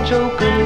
Partners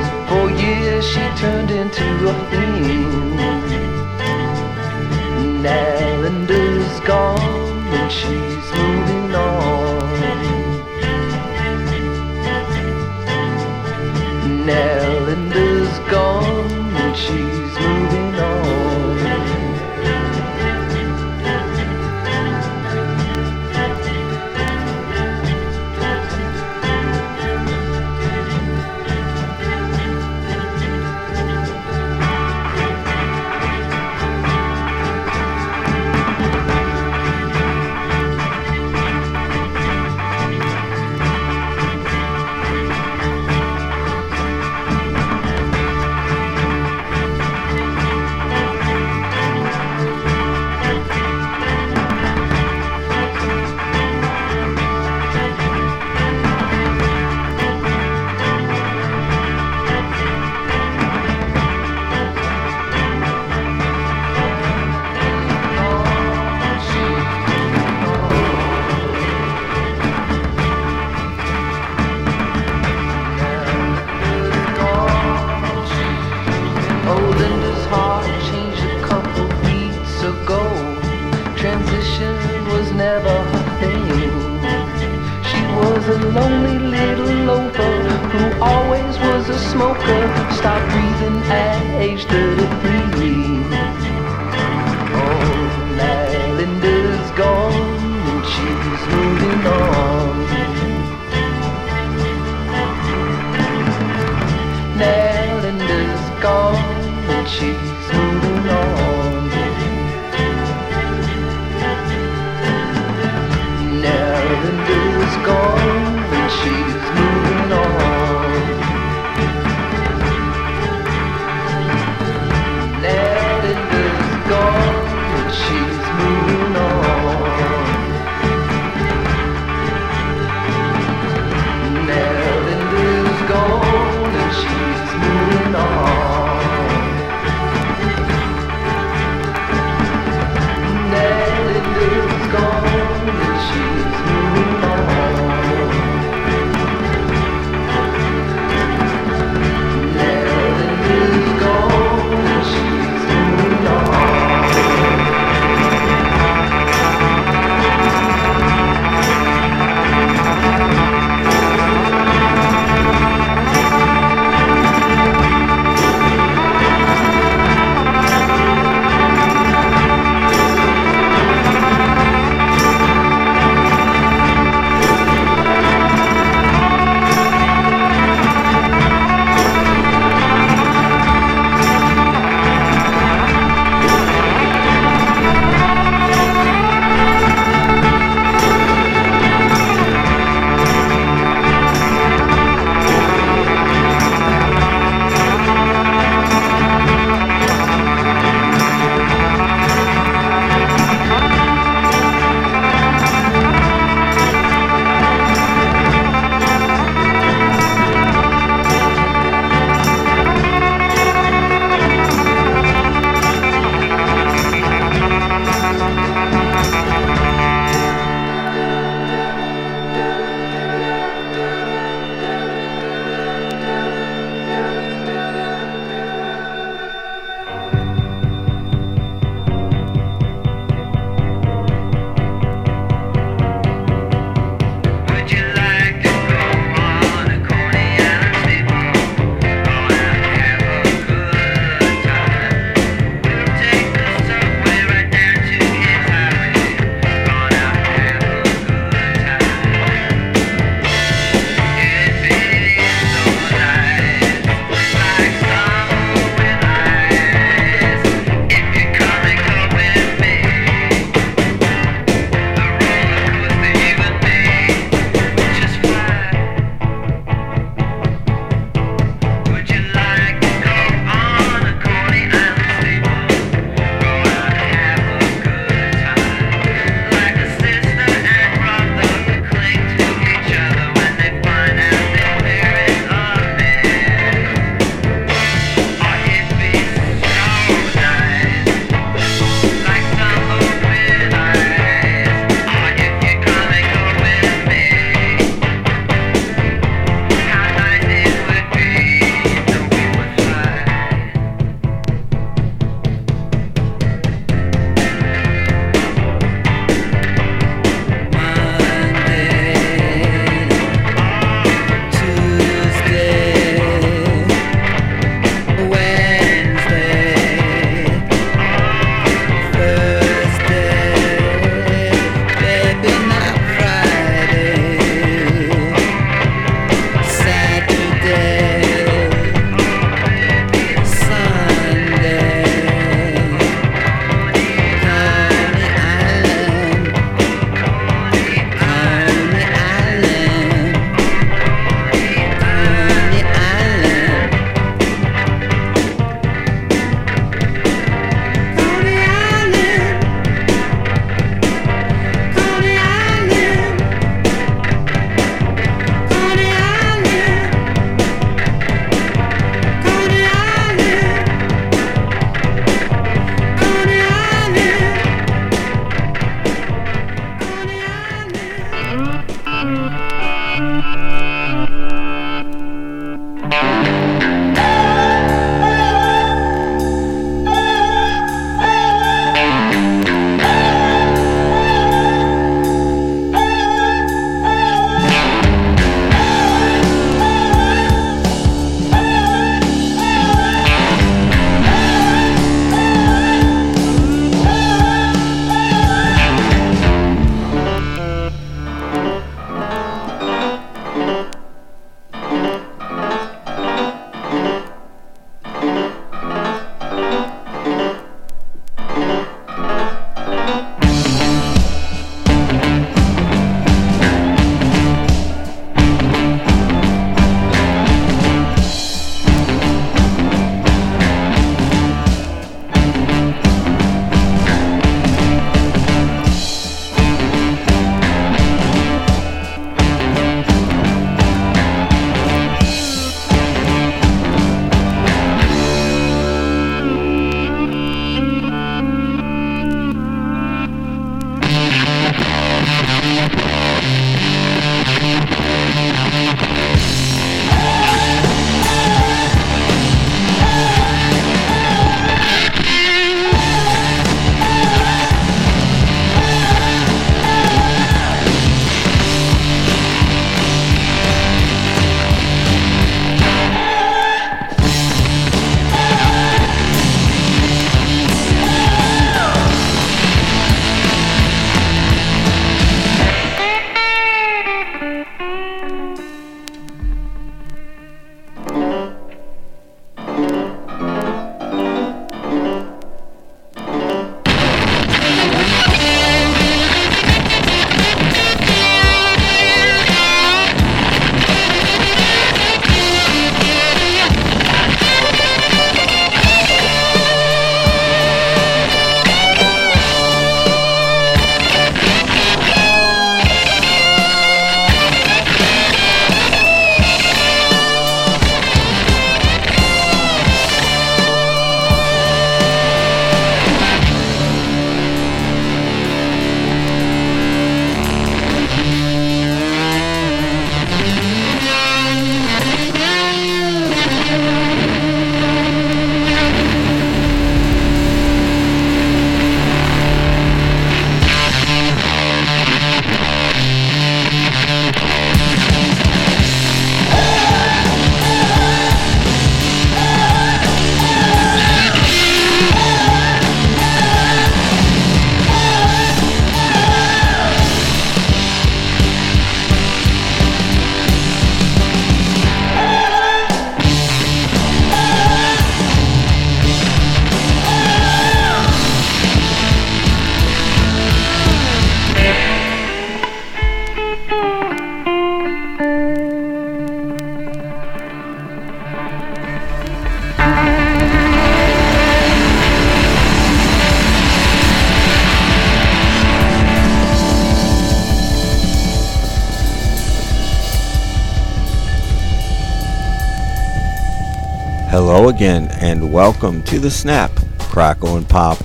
Again, and welcome to the Snap, Crackle, and Pop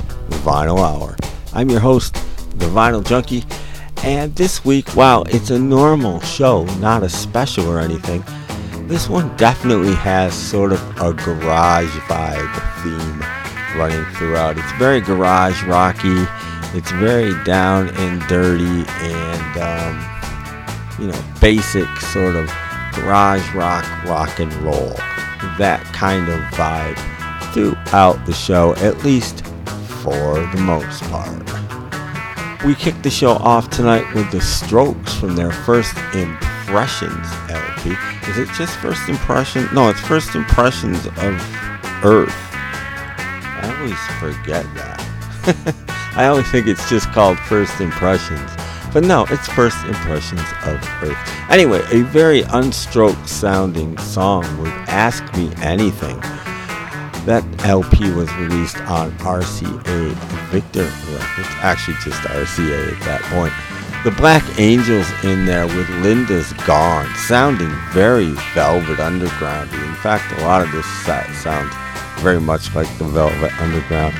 Vinyl Hour. I'm your host, the Vinyl Junkie, and this week, while it's a normal show, not a special or anything, this one definitely has sort of a garage vibe theme running throughout. It's very garage rocky, it's very down and dirty, and um, you know, basic sort of garage rock, rock and roll that kind of vibe throughout the show, at least for the most part. We kicked the show off tonight with the Strokes from their first Impressions LP. Is it just First Impressions? No, it's First Impressions of Earth. I always forget that. I always think it's just called First Impressions. But no, it's First Impressions of Earth. Anyway, a very unstroked sounding song with Ask Me Anything. That LP was released on RCA Victor Records, actually just RCA at that point. The Black Angels in there with Linda's Gone, sounding very Velvet Underground. In fact, a lot of this sounds very much like the Velvet Underground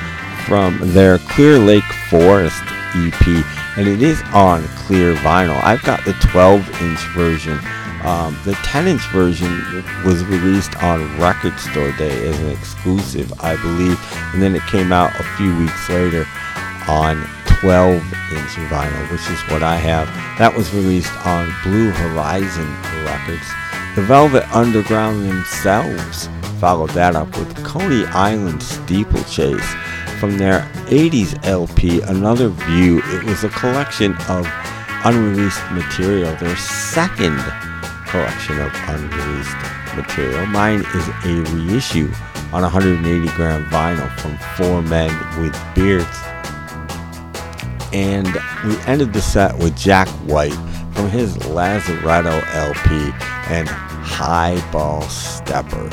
from their Clear Lake Forest EP and it is on clear vinyl. I've got the 12 inch version. Um, the 10 inch version was released on Record Store Day as an exclusive, I believe, and then it came out a few weeks later on 12 inch vinyl, which is what I have. That was released on Blue Horizon Records. The Velvet Underground themselves followed that up with Coney Island Steeplechase from their 80s LP, Another View. It was a collection of unreleased material, their second collection of unreleased material. Mine is a reissue on 180 gram vinyl from Four Men with Beards. And we ended the set with Jack White from his Lazaretto LP and Highball Stepper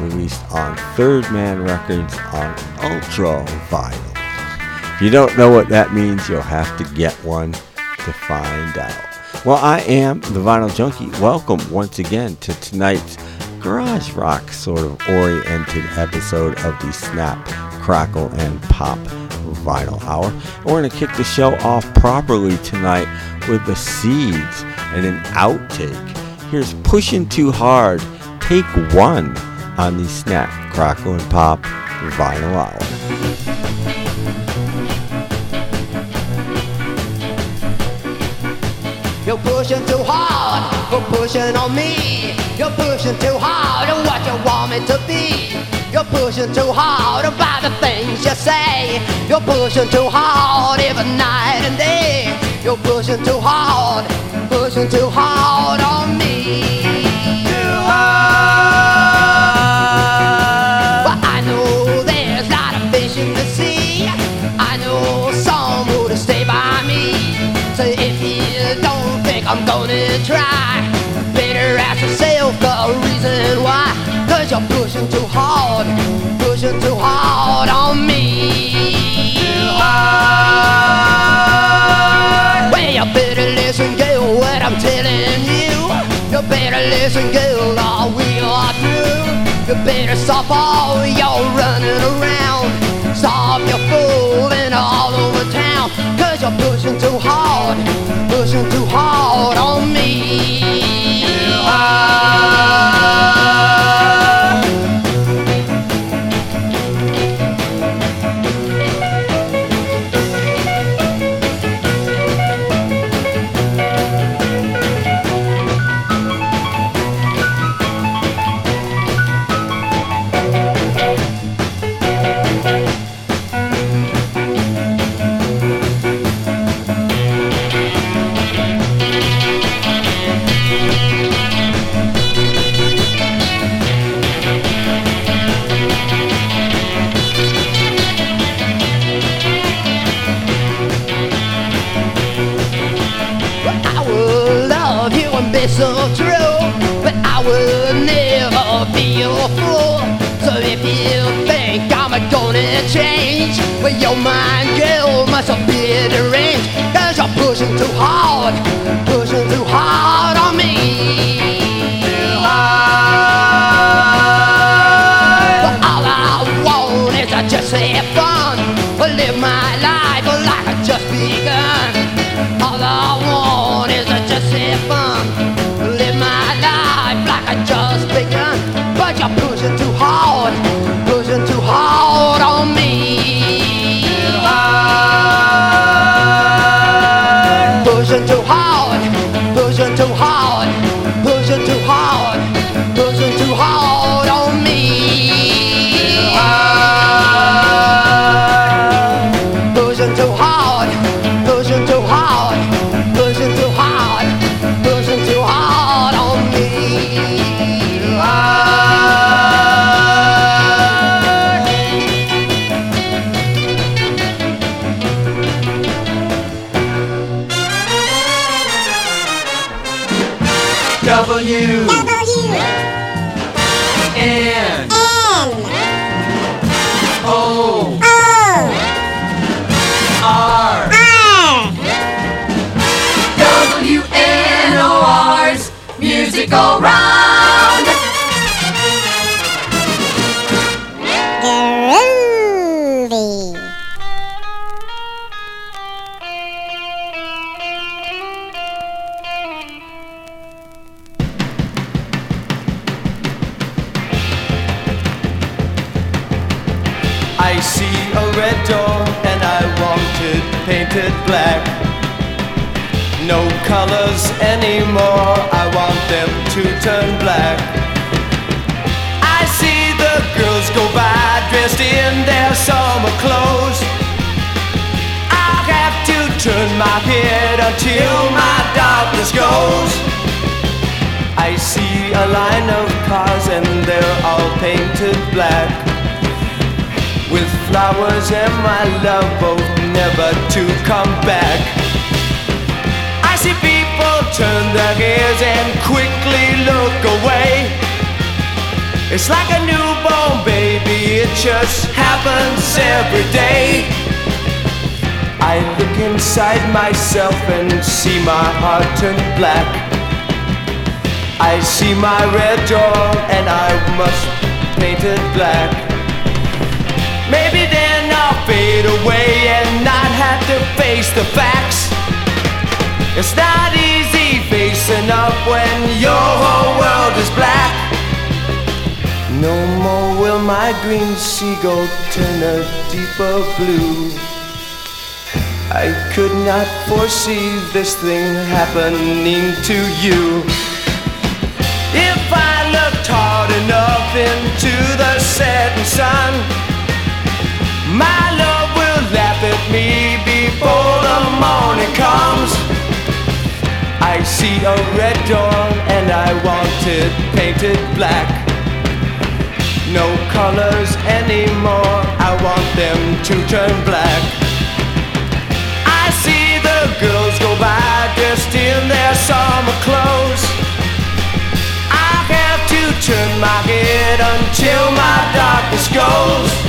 released on Third Man Records on Ultra Vinyl. If you don't know what that means, you'll have to get one to find out. Well, I am the Vinyl Junkie. Welcome once again to tonight's garage rock sort of oriented episode of the Snap, Crackle, and Pop Vinyl Hour. We're going to kick the show off properly tonight with the Seeds and an outtake. Here's Pushing Too Hard, Take One on the Snap, Crackle, and Pop Vinyl Hour. You're pushing too hard, you're pushing on me. You're pushing too hard on what you want me to be. You're pushing too hard about the things you say. You're pushing too hard every night and day. You're pushing too hard, pushing too hard on me. I'm gonna try. Better ask yourself the reason why. Cause you're pushing too hard, pushing too hard on me. Too hard. Well, you better listen, girl, what I'm telling you. You better listen, girl, all we are through. You better stop all your running around. Stop your fooling all over town. Cause you're pushing too hard pushing too hard on me. Hard. Your mind, N. N. O. O. R. R. WNOR's musical round. Colors anymore, I want them to turn black. I see the girls go by dressed in their summer clothes. I'll have to turn my head until my darkness goes. I see a line of cars and they're all painted black with flowers and my love both never to come back. See people turn their ears and quickly look away. It's like a newborn baby, it just happens every day. I look inside myself and see my heart turn black. I see my red door and I must paint it black. Maybe then I'll fade away and not have to face the facts. It's not easy facing up when your whole world is black. No more will my green seagull turn a deeper blue. I could not foresee this thing happening to you. If I looked hard enough into the setting sun, my love will laugh at me before the morning comes. I see a red door and I want it painted black. No colors anymore, I want them to turn black. I see the girls go by dressed in their summer clothes. I have to turn my head until my darkness goes.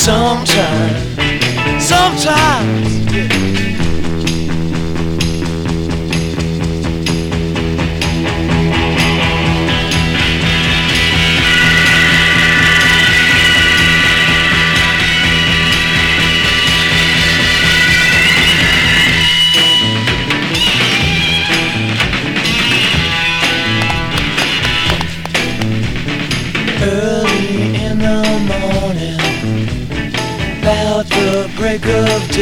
Some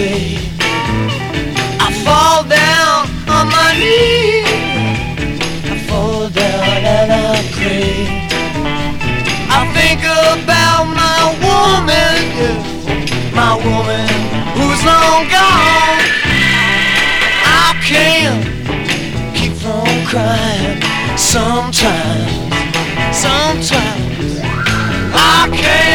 I fall down on my knees. I fall down and I pray. I think about my woman, my woman who's long gone. I can't keep from crying sometimes, sometimes. I can't.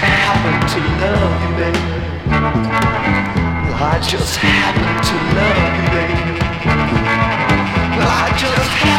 Happen to love you, baby. Well, I just happen to love you, baby. Well, I just happened.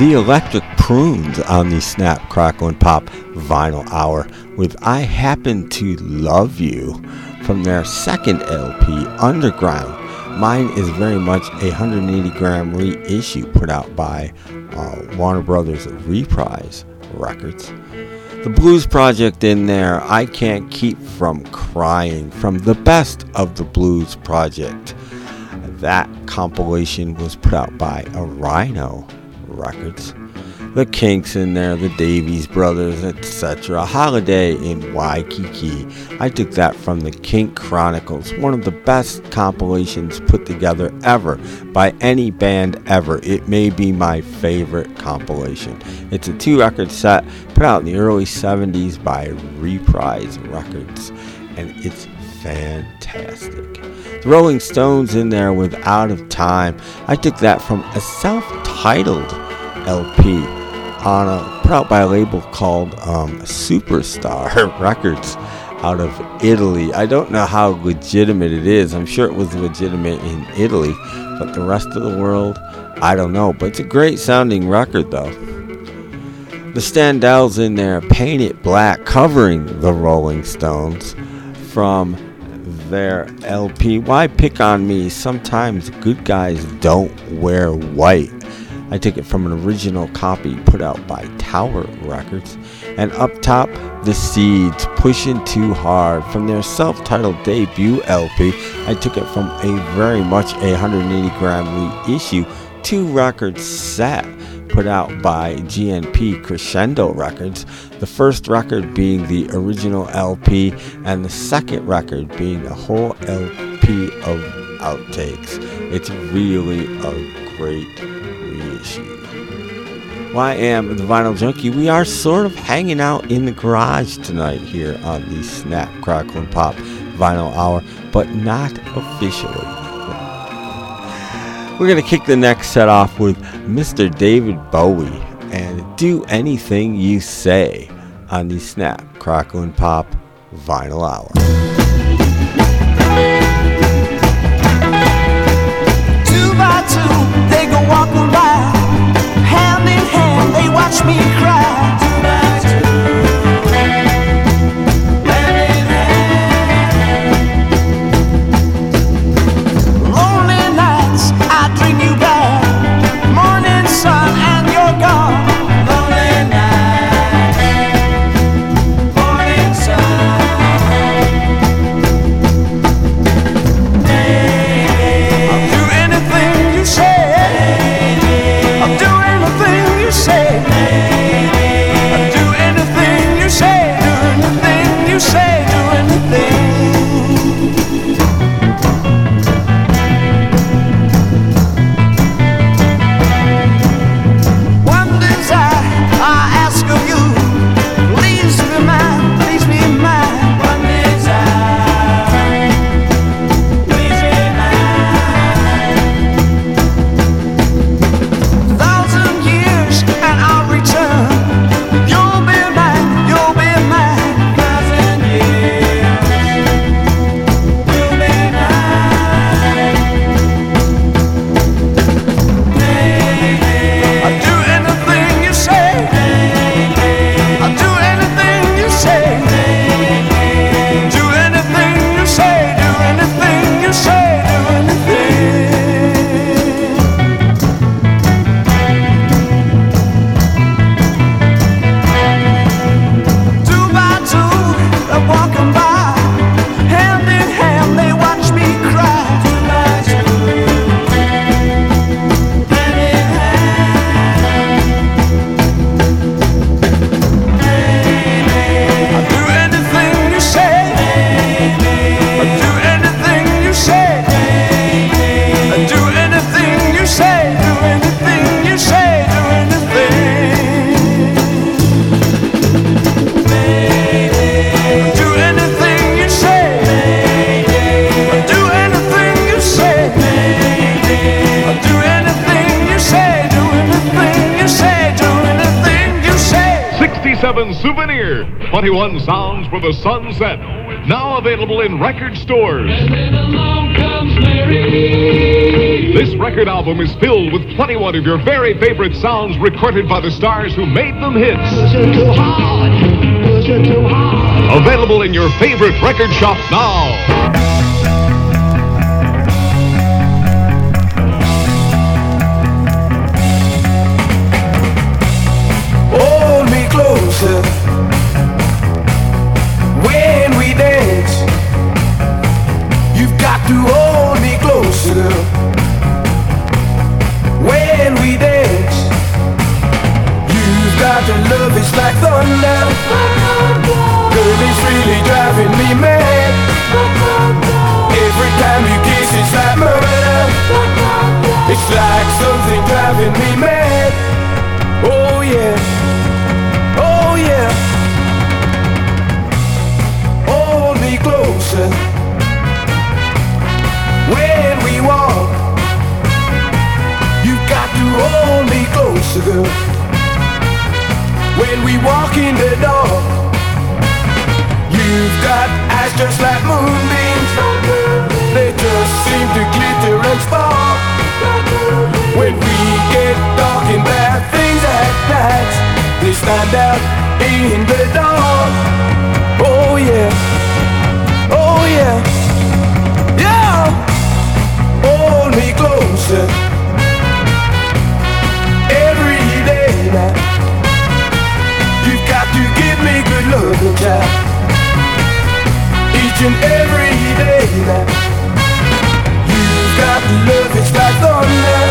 the electric prunes on the Snap, Crackle, and Pop vinyl hour with I Happen to Love You from their second LP, Underground. Mine is very much a 180 gram reissue put out by uh, Warner Brothers Reprise Records. The Blues Project in there, I Can't Keep From Crying, from the best of the Blues Project. That compilation was put out by a Rhino records. The Kinks in there, the Davies Brothers, etc. Holiday in Waikiki. I took that from the Kink Kronikles, one of the best compilations put together ever by any band ever. It may be my favorite compilation. It's a two record set put out in the early 70s by Reprise Records, and it's fantastic. The Rolling Stones in there with Out of Time. I took that from a self titled LP on a, put out by a label called um, Superstar Records out of Italy. I don't know how legitimate it is. I'm sure it was legitimate in Italy, but the rest of the world, I don't know. But it's a great sounding record though. The Standells in there, Paint It Black, covering the Rolling Stones from their LP. Why pick on me? Sometimes good guys don't wear white. I took it from an original copy put out by Tower Records. And up top, The Seeds, Pushing Too Hard, from their self titled debut LP. I took it from a very much a 180 gram reissue, two record set put out by GNP Crescendo Records. The first record being the original LP, and the second record being a whole LP of outtakes. It's really a great reissue. Well, I am the Vinyl Junkie. We are sort of hanging out in the garage tonight here on the Snap, Crackle, and Pop Vinyl Hour, but not officially. We're going to kick the next set off with Mr. David Bowie and Do Anything You Say on the Snap, Crackle, and Pop Vinyl Hour. Two by they watch me cry. Album is filled with 21 of your very favorite sounds recorded by the stars who made them hits. Available in your favorite record shop now. thunder. Girl, it's really driving me mad. Every time you kiss, it's like murder. It's like something driving me mad. Oh yeah. Oh yeah. Hold me closer. When we walk, you got to hold me closer, girl in the door, you've got eyes just like moonbeams. They just seem to glitter and spark. When we get talking about things at night, they stand out in the dark. Oh yeah, oh yeah, yeah. Hold me closer every day now. To give me good loving, child. Each and every day now. You've got love, it's like thunder.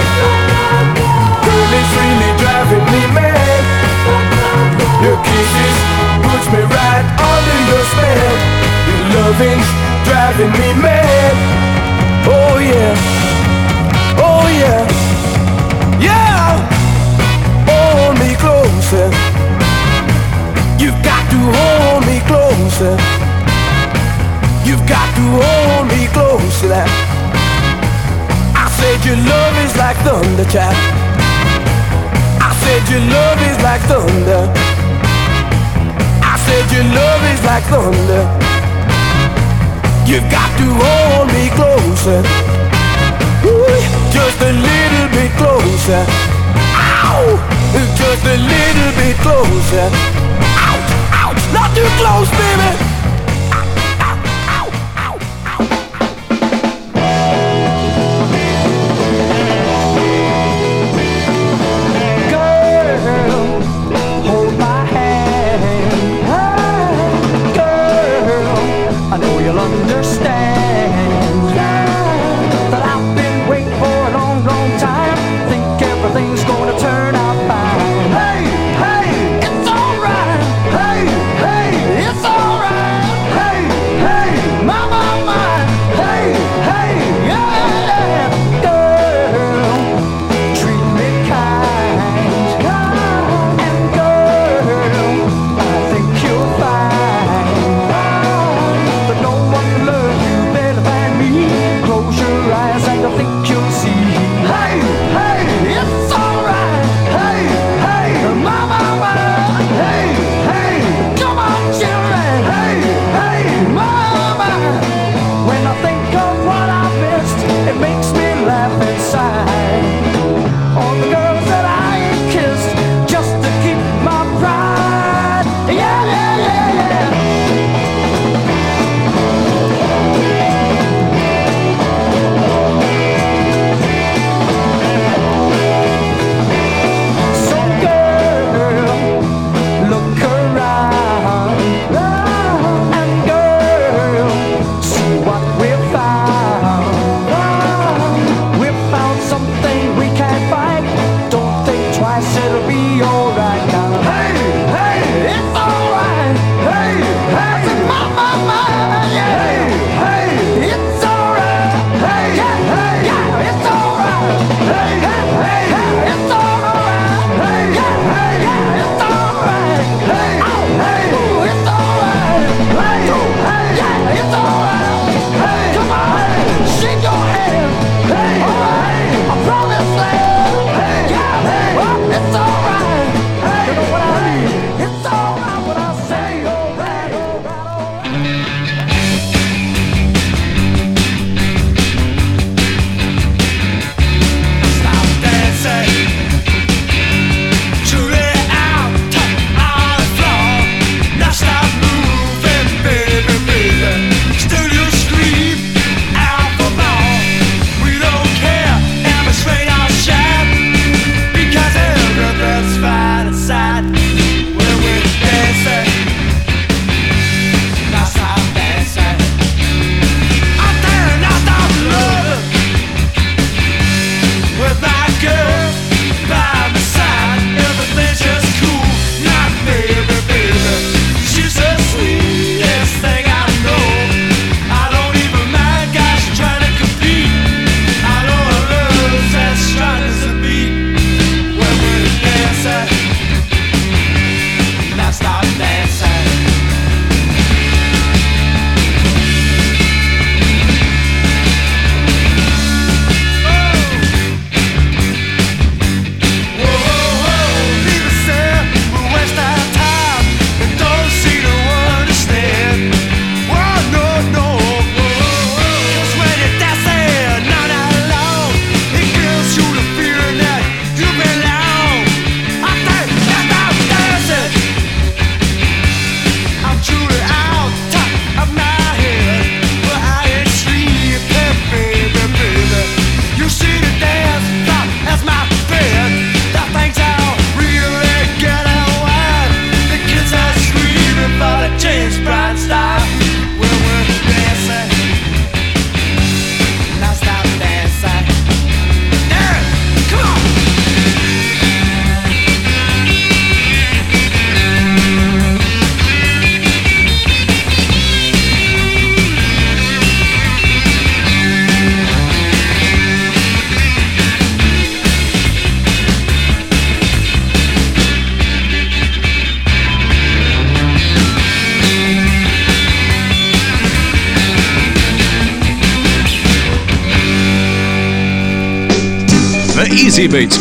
Girl, it's really driving me mad. Your kisses puts me right under your spell. Your loving's driving me mad. Oh yeah, oh yeah. Closer. You've got to hold me closer. I said your love is like thunder, child. I said your love is like thunder. I said your love is like thunder. You've got to hold me closer. Ooh, just a little bit closer. Ow! Just a little bit closer. Too close, baby.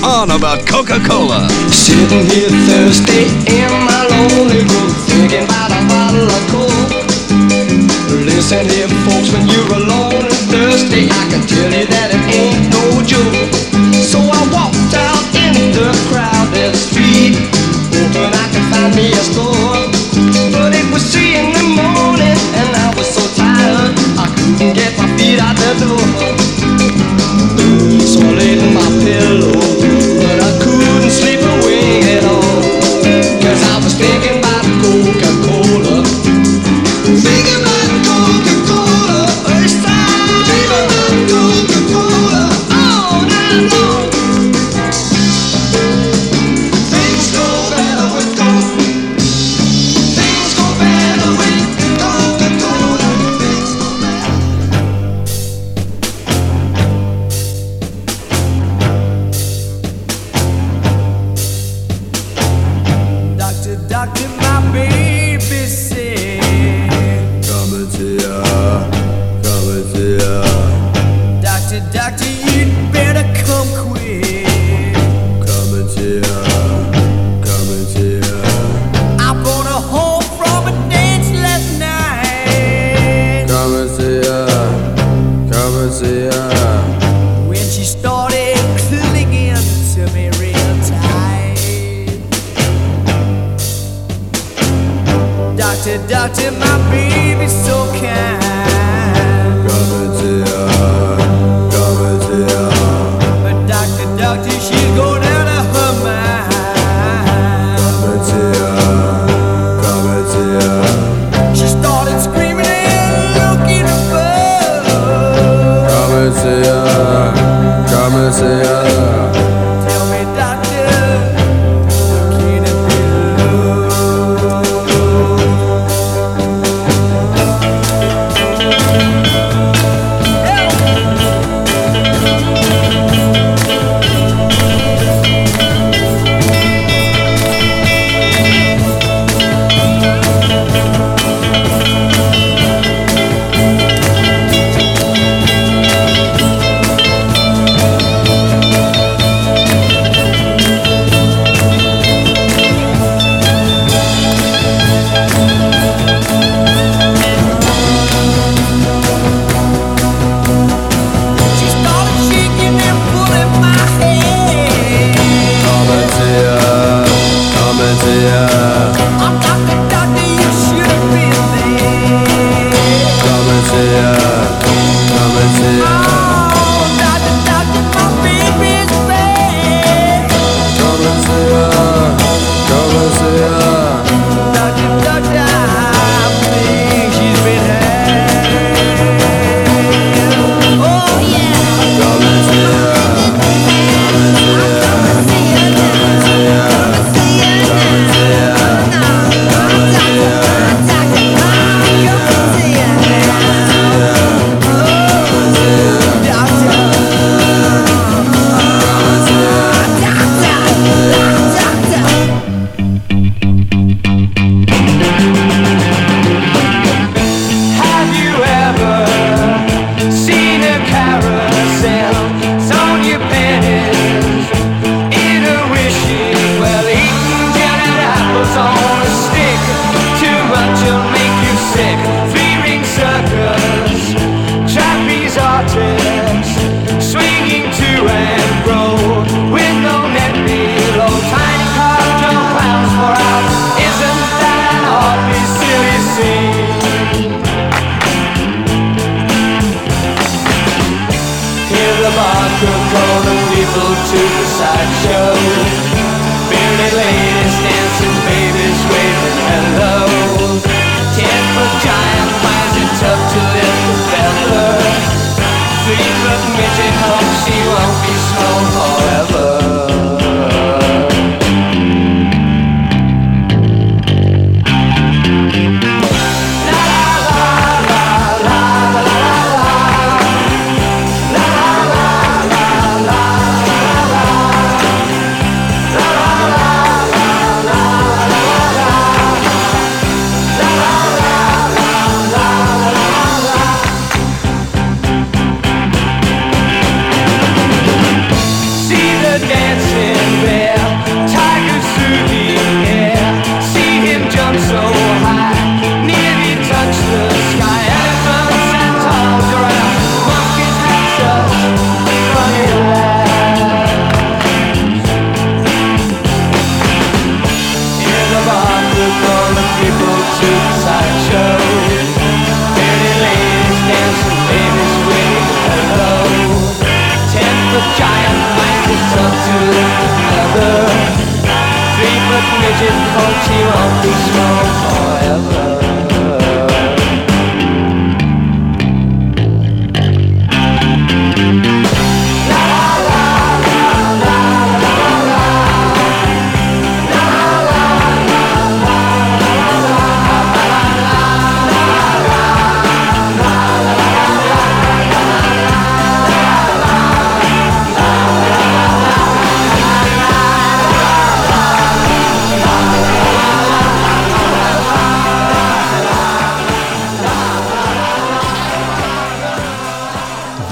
on about Coca-Cola. Sitting here Thursday in my lonely room, thinking about a bottle of cold. Listen here, folks, when you're alone and thirsty, I can tell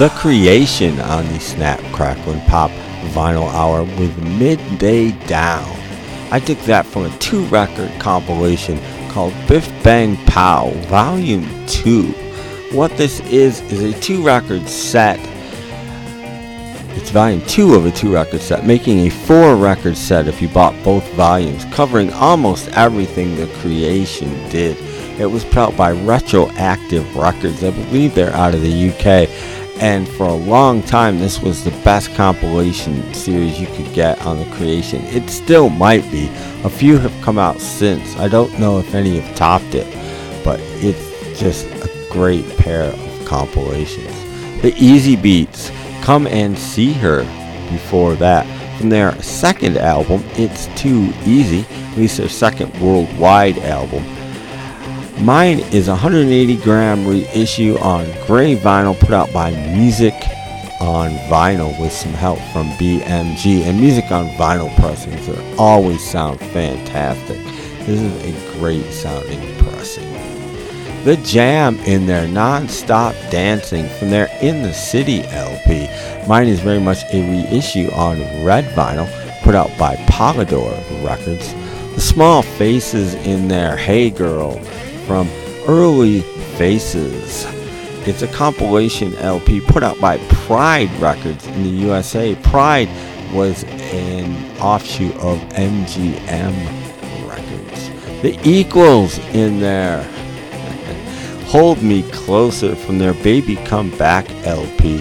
The Creation on the Snap, Crackle, and Pop Vinyl Hour with Midway Down. I took that from a two record compilation called Biff Bang Pow Volume 2. What this is, is a two record set. It's volume 2 of a two record set, making a four record set if you bought both volumes, covering almost everything the creation did. It was put out by Retroactive Records. I believe they're out of the UK and for a long time this was the best compilation series you could get on the creation. It still might be. A few have come out since. I don't know if any have topped it but it's just a great pair of compilations. The Easybeats, come and see her before that. From their second album it's too easy released their second worldwide album Mine is a 180 gram reissue on gray vinyl put out by Music on Vinyl with some help from BMG. And Music on Vinyl pressings that always sound fantastic. This is a great sounding pressing. The Jam in their non-stop dancing from their In the City LP. Mine is very much a reissue on red vinyl put out by Polydor Records. The Small Faces in their Hey Girl from Early Faces. It's a compilation LP put out by Pride Records in the USA. Pride was an offshoot of MGM Records. The Equals in there. Hold Me Closer from their Baby Come Back LP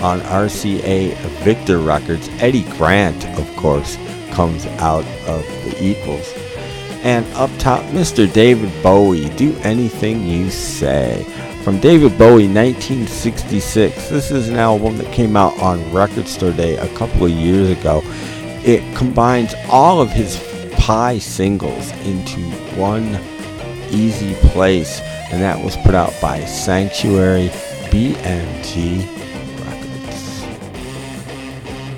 on RCA Victor Records. Eddie Grant, of course, comes out of the Equals. And up top, Mr. David Bowie, Do Anything You Say. From David Bowie, 1966. This is an album that came out on Record Store Day a couple of years ago. It combines all of his Pye singles into one easy place, and that was put out by Sanctuary BMG Records.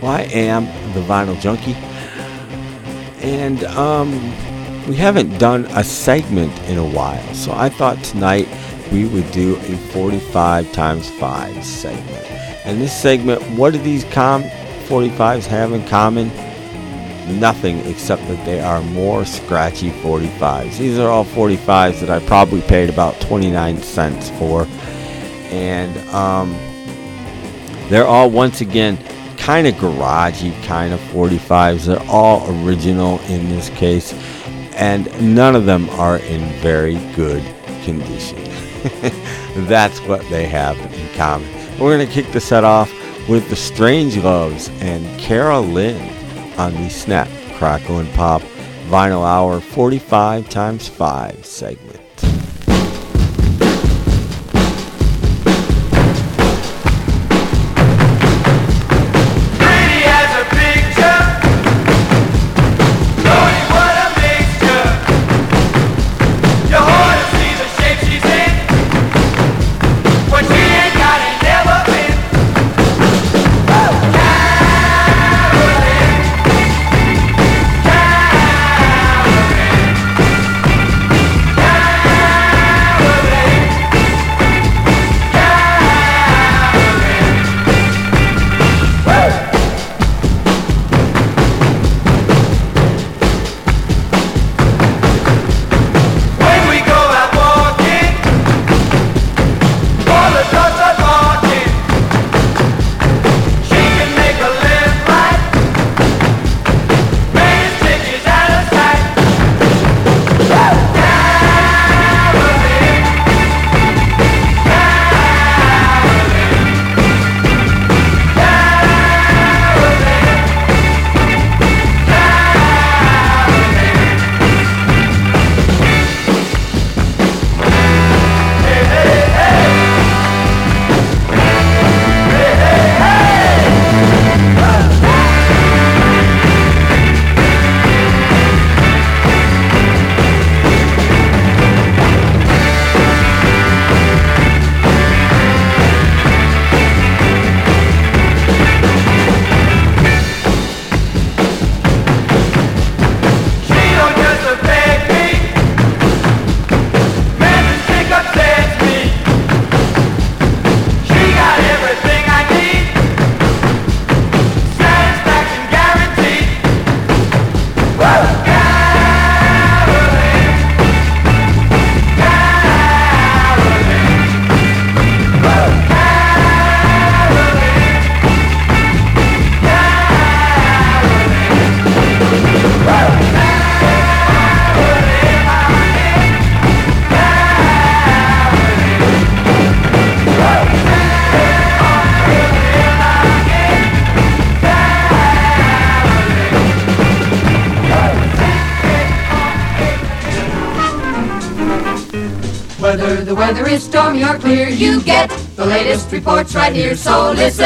Well, I am the Vinyl Junkie, and um, we haven't done a segment in a while, so I thought tonight we would do a 45 times 5 segment. And this segment, what do these com 45s have in common? Nothing except that they are more scratchy 45s. These are all 45s that I probably paid about 29 cents for. And um, they're all, once again, kind of garagey kind of 45s. They're all original in this case and none of them are in very good condition. That's what they have in common. We're going to kick the set off with the Strangeloves and Cara-Lin on the Snap, Crackle, and Pop Vinyl Hour 45 times 5 segment. Here. So listen,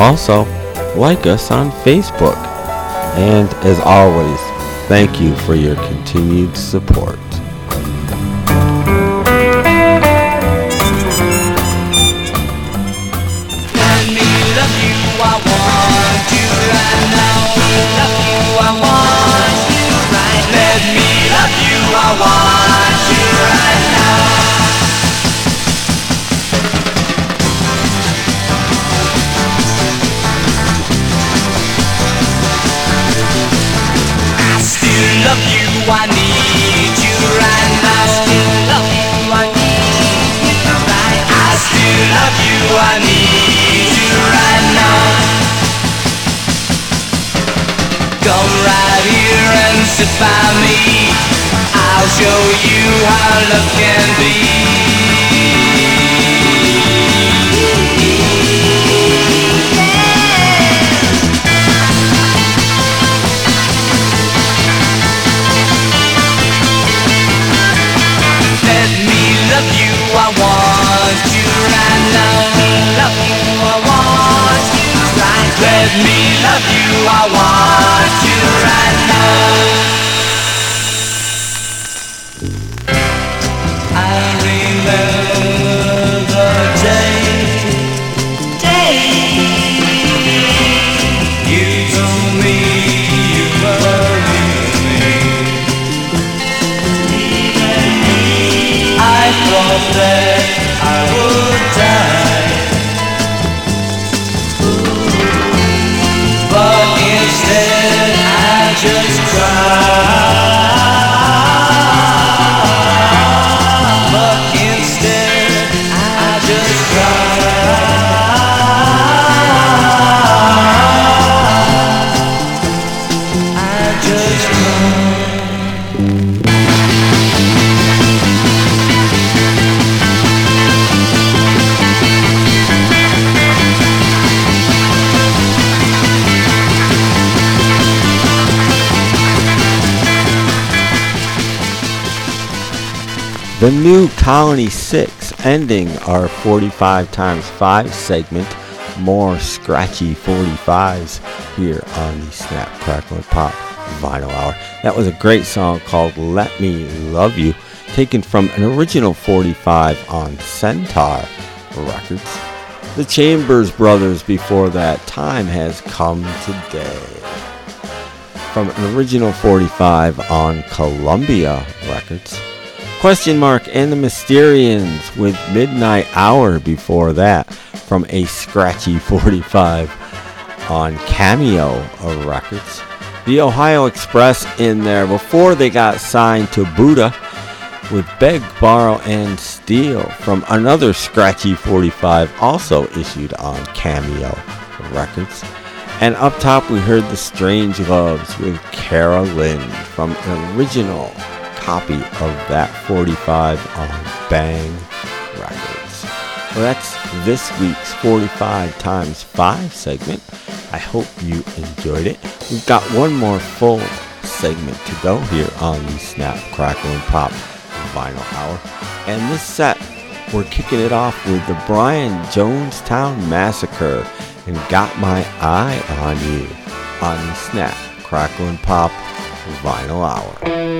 Also, like us on Facebook. And as always, thank you for your continued support. I need you right now. Still love you, I need you right. I still love you, I need you right now. Come right here and sit by me. I'll show you how love can be. Me love you, I new Colony 6 ending our 45 times 5 segment. More scratchy 45s here on the Snap Crackle and Pop Vinyl Hour. That was a great song called Let Me Love You, taken from an original 45 on Centaur Records. The Chambers Brothers before that, Time Has Come Today. From an original 45 on Columbia Records. Question Mark and the Mysterians with Midnight Hour before that from a scratchy 45 on Cameo of Records. The Ohio Express in there before they got signed to Buddah with Beg, Borrow, and Steal from another scratchy 45 also issued on Cameo Records. And up top we heard The Strangeloves with Cara-Lin from an original copy of that 45 on Bang Records. Well, that's this week's 45 times 5 segment. I hope you enjoyed it. We've got one more full segment to go here on the Snap, Crackle, and Pop Vinyl Hour. And this set, we're kicking it off with the Brian Jonestown Massacre and Got My Eye on You on the Snap, Crackle, and Pop Vinyl Hour.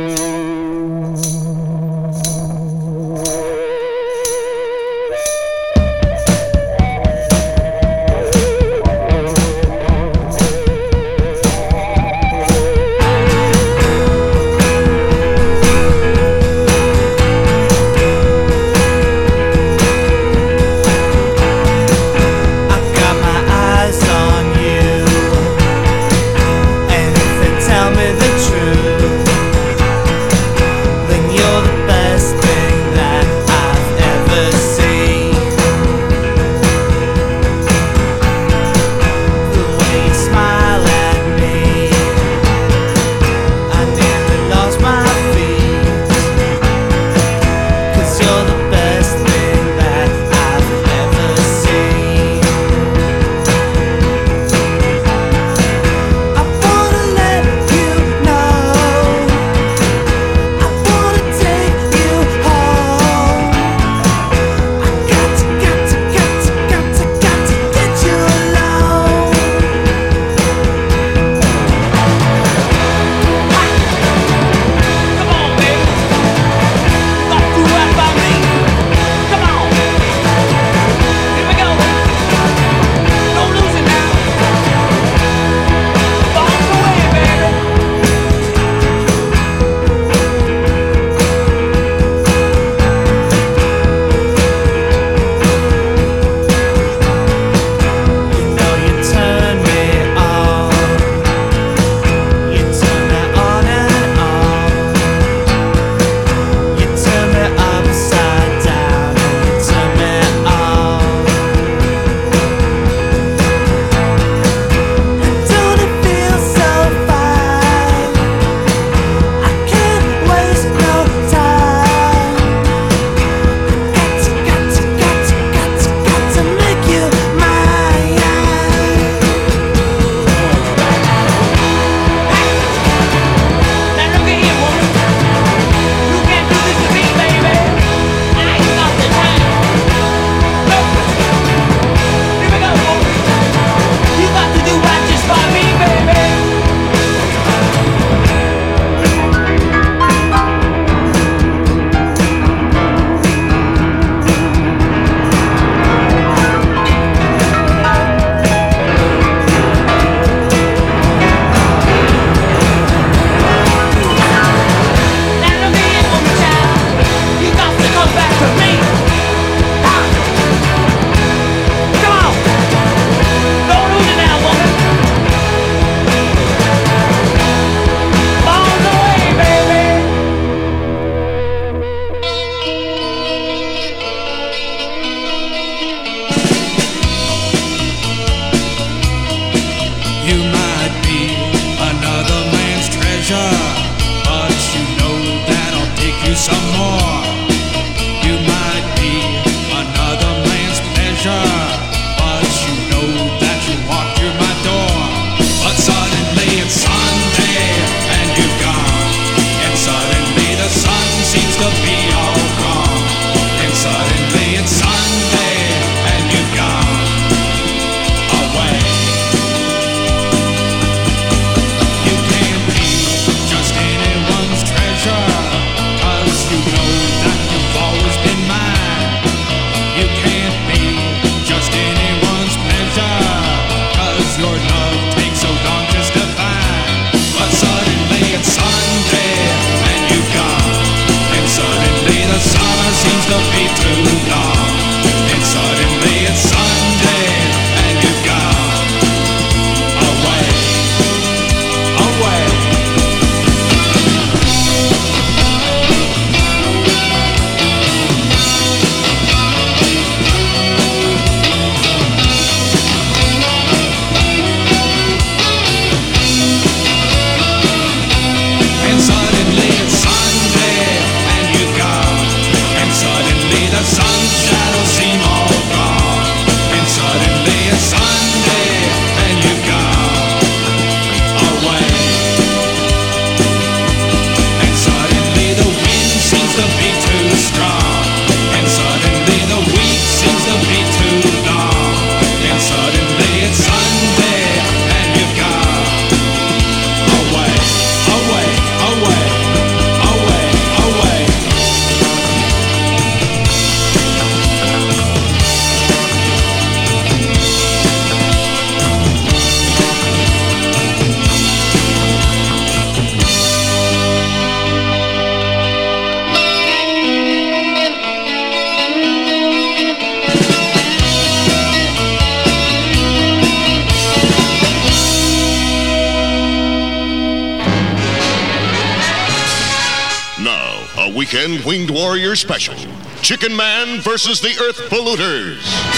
Chickenman versus the Earth Polluters.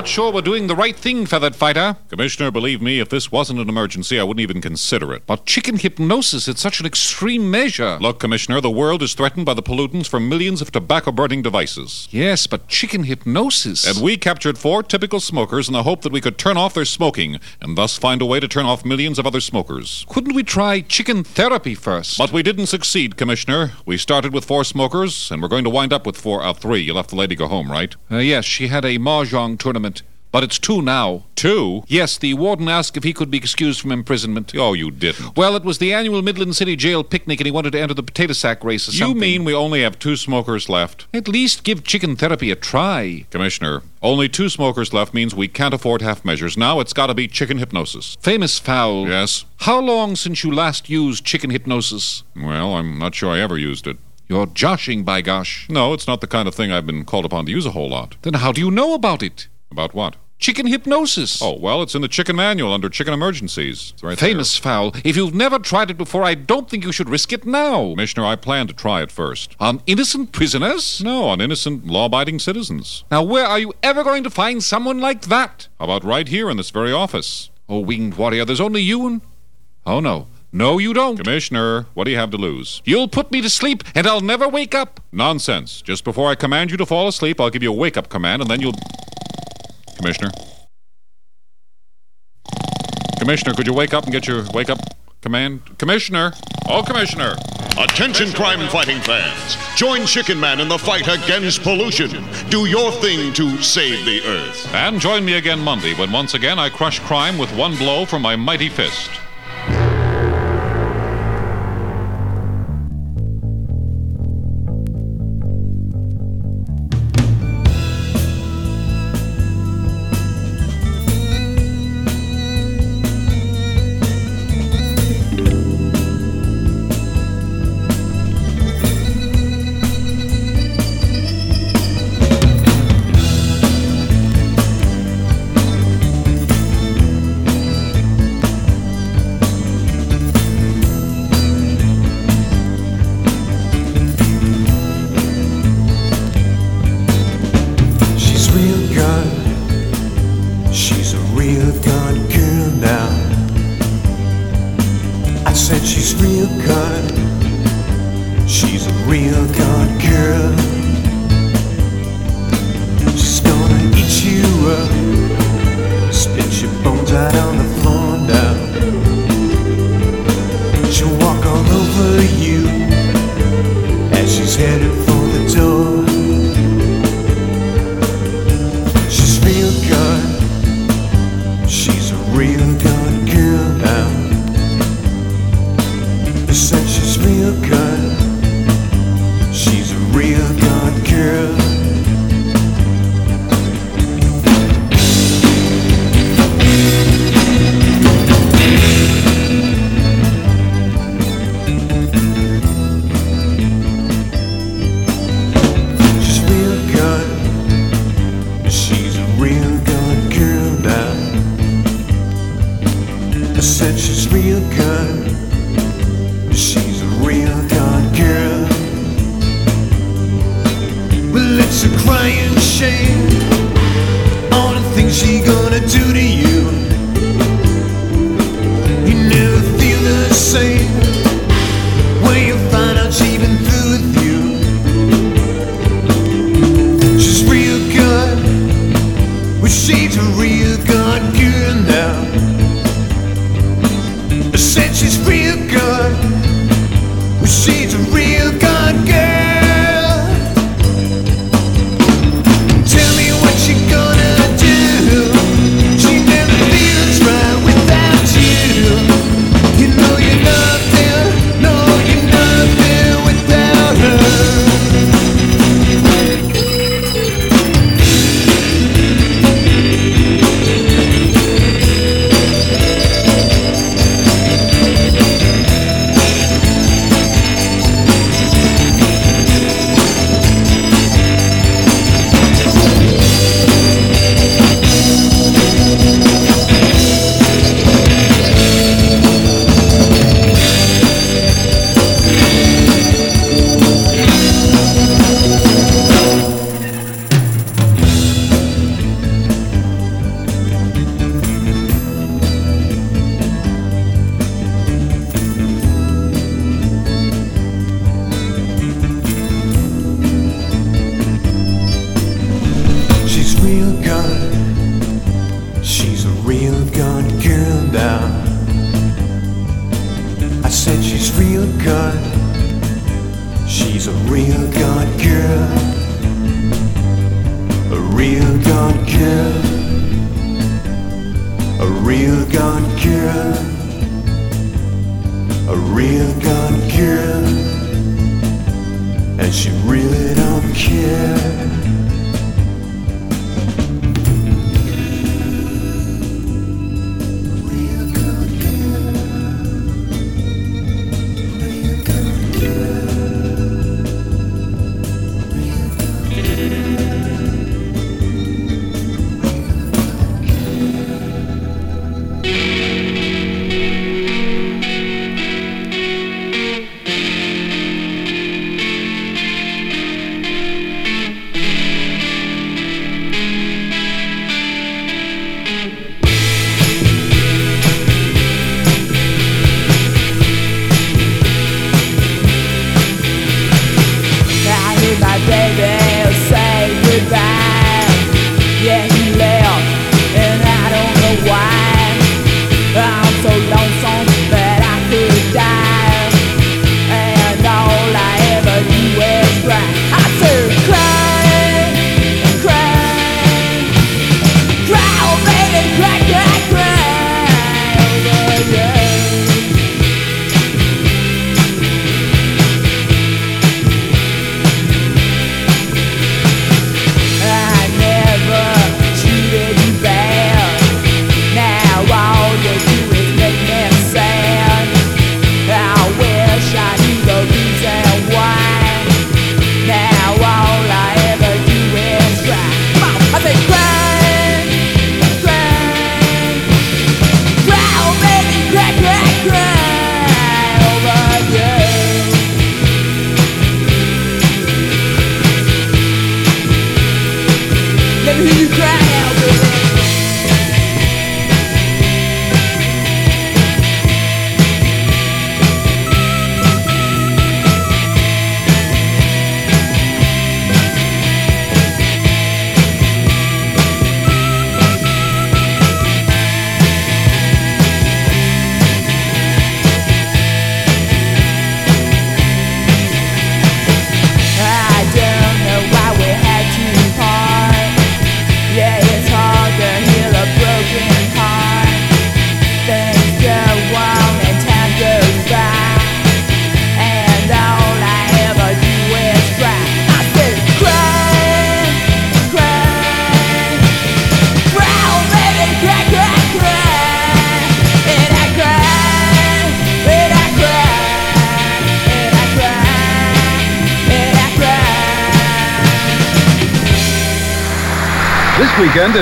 Not sure we're doing the right thing, Feathered Fighter. Commissioner, believe me, if this wasn't an emergency, I wouldn't even consider it. But chicken hypnosis, it's such an extreme measure. Look, Commissioner, the world is threatened by the pollutants from millions of tobacco burning devices. Yes, but chicken hypnosis. And we captured four typical smokers in the hope that we could turn off their smoking and thus find a way to turn off millions of other smokers. Couldn't we try chicken therapy first? But we didn't succeed, Commissioner. We started with four smokers, and we're going to wind up with four, uh, three. You left the lady go home, right? Uh, yes, she had a mahjong tournament. But it's two now. Two? Yes, the warden asked if he could be excused from imprisonment. Oh, you didn't. Well, it was the annual Midland City Jail picnic, and he wanted to enter the potato sack race or something. You mean we only have two smokers left? At least give chicken therapy a try. Commissioner, only two smokers left means we can't afford half measures. Now it's got to be chicken hypnosis. Famous fowl. Yes? How long since you last used chicken hypnosis? Well, I'm not sure I ever used it. You're joshing, by gosh. No, it's not the kind of thing I've been called upon to use a whole lot. Then how do you know about it? About what? Chicken hypnosis. Oh, well, it's in the chicken manual under chicken emergencies. It's right Famous fowl. If you've never tried it before, I don't think you should risk it now. Commissioner, I plan to try it first. On innocent prisoners? No, on innocent, law abiding citizens. Now, where are you ever going to find someone like that? How about right here in this very office? Oh, winged warrior, there's only you and. Oh, no. No, you don't. Commissioner, what do you have to lose? You'll put me to sleep, and I'll never wake up. Nonsense. Just before I command you to fall asleep, I'll give you a wake up command, and then you'll. Commissioner? Commissioner, could you wake up and get your wake up command? Commissioner? Oh, Commissioner! Attention, crime fighting fans. Join Chickenman in the fight against pollution. Do your thing to save the Earth. And join me again Monday when once again I crush crime with one blow from my mighty fist.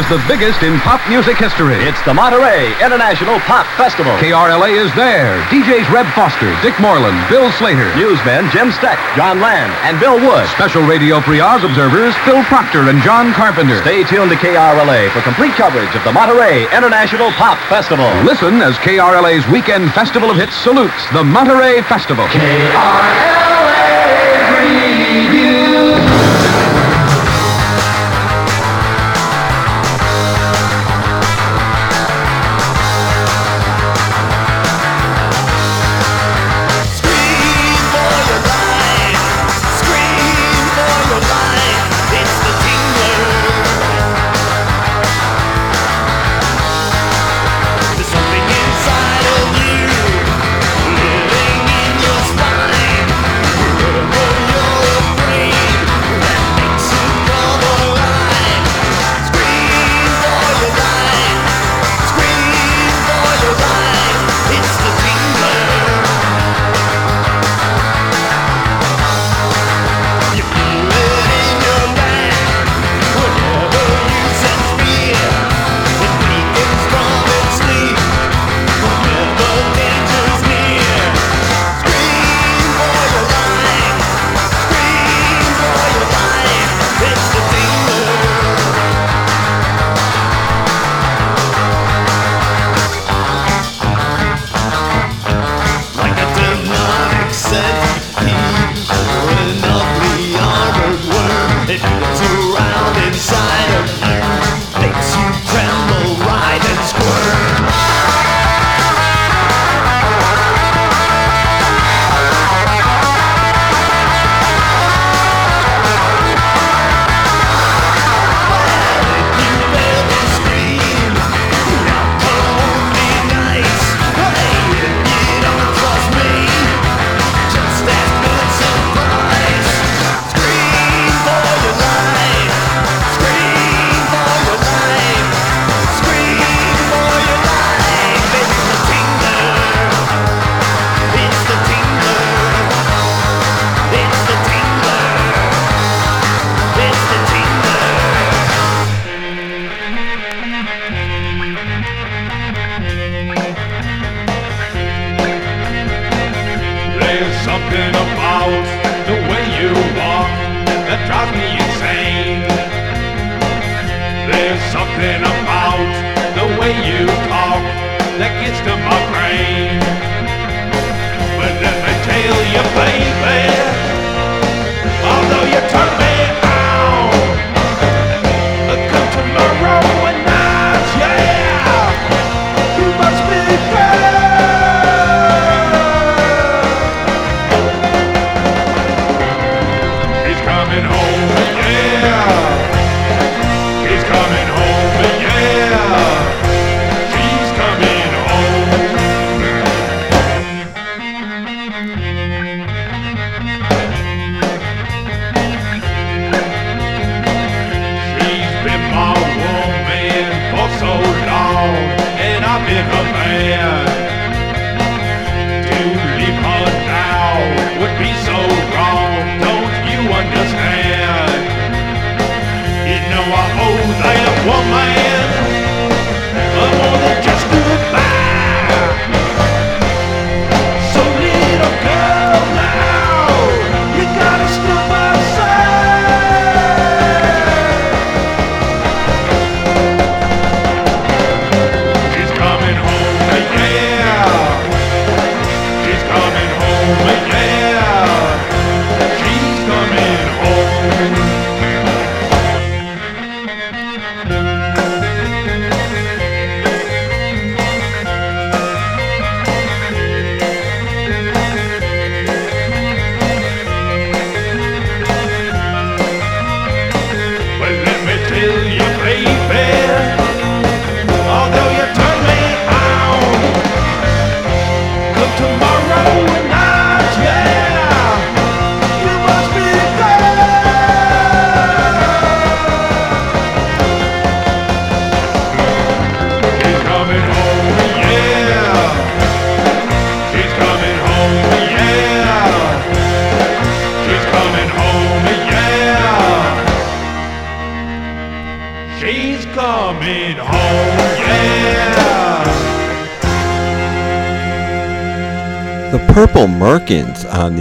The biggest in pop music history. It's the Monterey International Pop Festival. KRLA is there. DJs Reb Foster, Dick Moreland, Bill Slater. Newsmen Jim Steck, John Land, and Bill Wood. Special radio pre Oz observers Phil Proctor and John Carpenter. Stay tuned to KRLA for complete coverage of the Monterey International Pop Festival. Listen as KRLA's Weekend Festival of Hits salutes the Monterey Festival. There's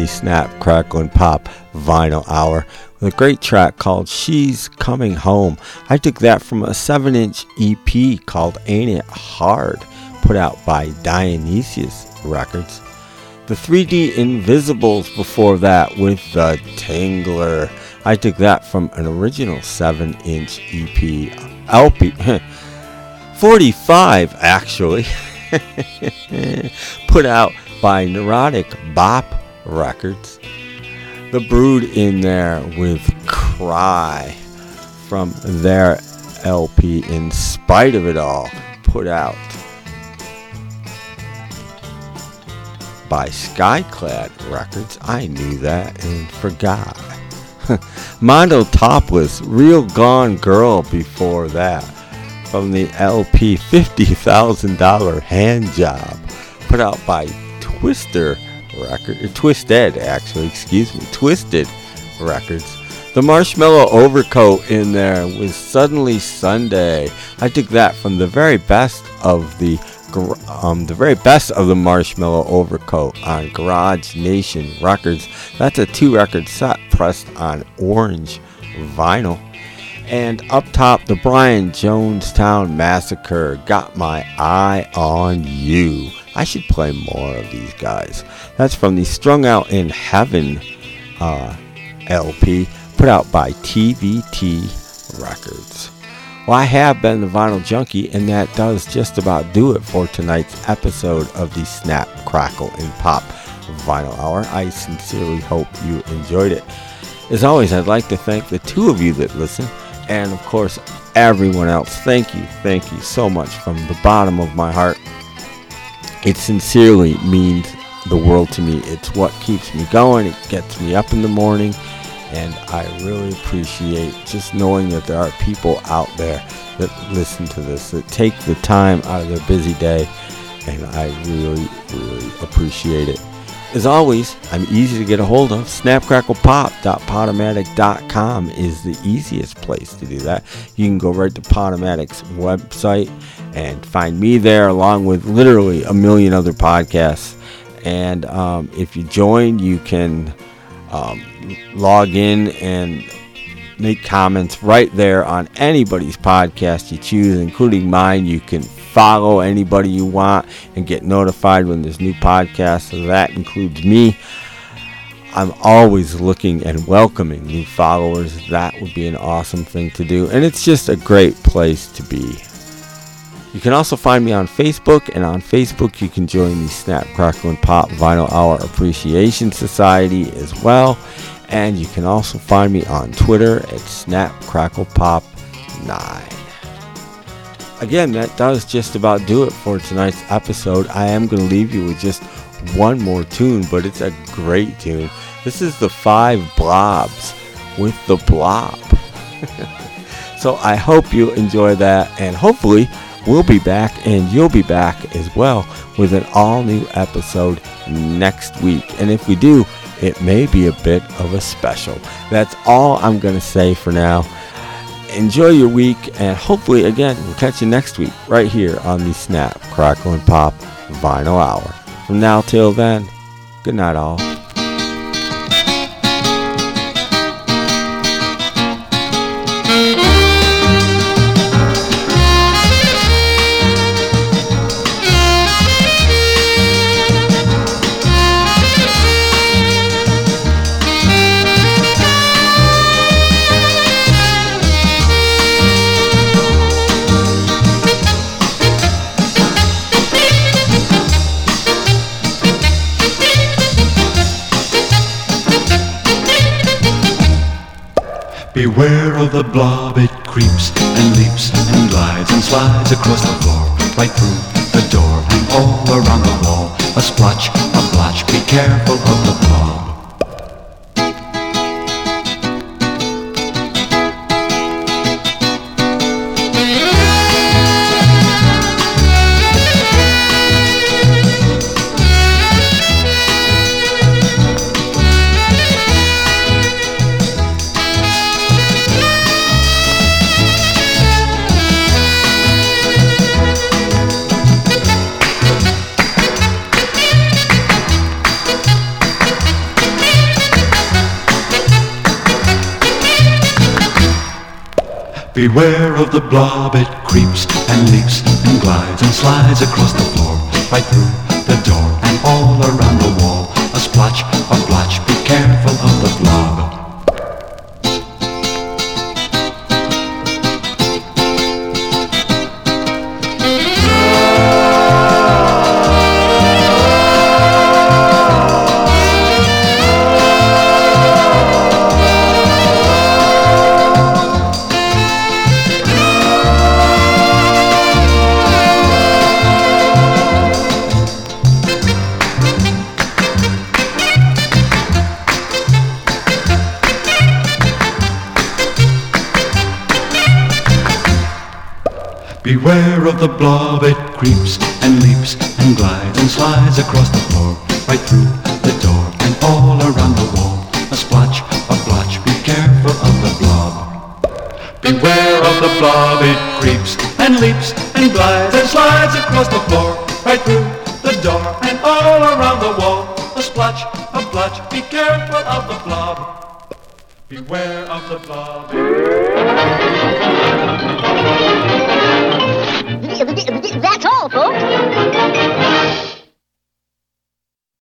Snap, Crackle, and Pop Vinyl Hour with a great track called She's Coming Home. I took that from a 7 inch EP called Ain't It Hard, put out by Dionysus Records. The 3D Invisibles before that with The Tangler. I took that from an original 7 inch EP LP. 45 actually. put out by Neurotic Bop Records. The Brood in there with Cry from their LP In Spite of It All, put out by Skyclad Records. I knew that and forgot. Mondo Topless, Real Gone Girl before that, from the LP $50,000 Hand Job, put out by Twister Record, Twisted actually, excuse me, Twisted Records. The Marshmallow Overcoat in there was Suddenly Sunday. I took that from the very best of the um, the very best of the Marshmallow Overcoat on Garage Nation Records. That's a two record set pressed on orange vinyl. And up top, the Brian Jonestown Massacre got my eye on you. I should play more of these guys. That's from the Strung Out in Heaven uh, LP put out by TVT Records. Well, I have been the Vinyl Junkie, and that does just about do it for tonight's episode of the Snap, Crackle, and Pop Vinyl Hour. I sincerely hope you enjoyed it. As always, I'd like to thank the two of you that listen, and of course, everyone else. Thank you, thank you so much from the bottom of my heart. It sincerely means the world to me. It's what keeps me going, it gets me up in the morning and I really appreciate just knowing that there are people out there that listen to this, that take the time out of their busy day, and I really, really appreciate it. As always, I'm easy to get a hold of. Snapcracklepop.podomatic.com is the easiest place to do that. You can go right to Podomatic's website and find me there, along with literally a million other podcasts. And um, if you join, you can um, log in and make comments right there on anybody's podcast you choose, including mine. You can follow anybody you want and get notified when there's new podcasts. So that includes me. I'm always looking and welcoming new followers. That would be an awesome thing to do. And it's just a great place to be. You can also find me on Facebook, and on Facebook, you can join the Snap, Crackle, and Pop Vinyl Hour Appreciation Society as well. And you can also find me on Twitter at Snap, Crackle, Pop 9. Again, that does just about do it for tonight's episode. I am going to leave you with just one more tune, but it's a great tune. This is the Five Blobs with the Blob. so I hope you enjoy that, and hopefully, we'll be back and you'll be back as well with an all new episode next week. And if we do, it may be a bit of a special. That's all I'm going to say for now. Enjoy your week, and hopefully, again, we'll catch you next week right here on the Snap, Crackle, and Pop Vinyl Hour. From now till then, good night, all. Beware of the blob, it creeps and leaps and glides and slides across the floor, right through the door and all around the wall. A splotch, a blotch, be careful of the blob. Beware of the blob, it creeps and leaps and glides and slides across the floor, right through the door and all around the wall. A splotch, a blotch, be careful of the blob. Beware of the blob, it creeps and leaps and glides and slides across the floor, right through the door and all around the wall. A splotch, a blotch, be careful of the blob. Beware of the blob, it creeps and leaps and glides and slides across the floor, right through the door and all around the wall. A splotch, a blotch, be careful of the blob. Beware of the blob.